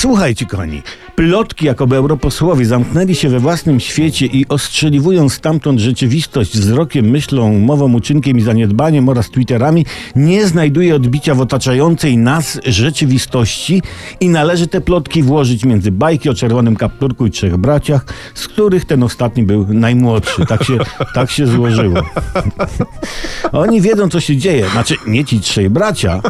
Słuchajcie, kochani, plotki, jakoby europosłowie zamknęli się we własnym świecie i ostrzeliwują stamtąd rzeczywistość wzrokiem, myślą, mową, uczynkiem i zaniedbaniem oraz Twitterami, nie znajduje odbicia w otaczającej nas rzeczywistości i należy te plotki włożyć między bajki o czerwonym kapturku i trzech braciach, z których ten ostatni był najmłodszy. Tak się, tak się złożyło. Oni wiedzą, co się dzieje. Znaczy, nie ci trzej bracia,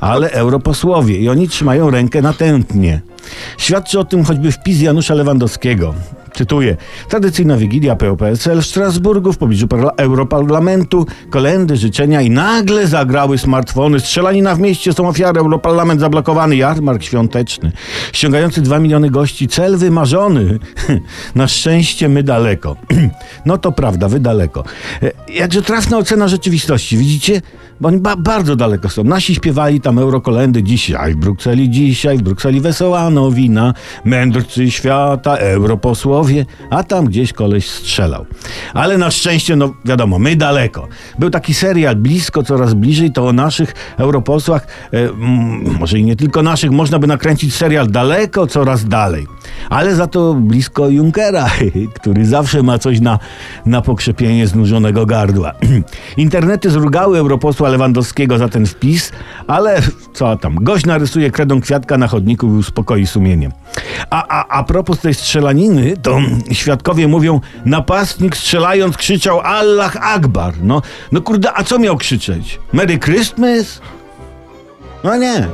ale europosłowie. I oni trzymają rękę natętnie. Świadczy o tym choćby wpis Janusza Lewandowskiego. Cytuję. Tradycyjna wigilia PO-PSL w Strasburgu w pobliżu parla- Europarlamentu, kolendy, życzenia i nagle zagrały smartfony. Strzelanina w mieście, są ofiary, Europarlament zablokowany, jarmark świąteczny. Ściągający dwa miliony gości, cel wymarzony. Na szczęście my daleko. no to prawda, wy daleko. E, Jakże trafna ocena rzeczywistości, widzicie? Bo oni ba- bardzo daleko są. Nasi śpiewali tam eurokolendy dzisiaj w Brukseli, dzisiaj w Brukseli wesoła nowina, mędrcy świata, europosłowie, a tam gdzieś koleś strzelał. Ale na szczęście, no wiadomo, my daleko. Był taki serial Blisko, coraz bliżej, to o naszych europosłach, e, mm, może i nie tylko naszych, można by nakręcić serial daleko, coraz dalej. Ale za to blisko Junkera, który zawsze ma coś na, na pokrzepienie znużonego gardła. Internety zrugały europosła Lewandowskiego za ten wpis, ale co tam, gość narysuje kredą kwiatka na chodniku i uspokoi sumienie. A, a, a propos tej strzelaniny, to świadkowie mówią, napastnik strzelając krzyczał Allah Akbar. No, no kurde, a co miał krzyczeć? Merry Christmas? No nie.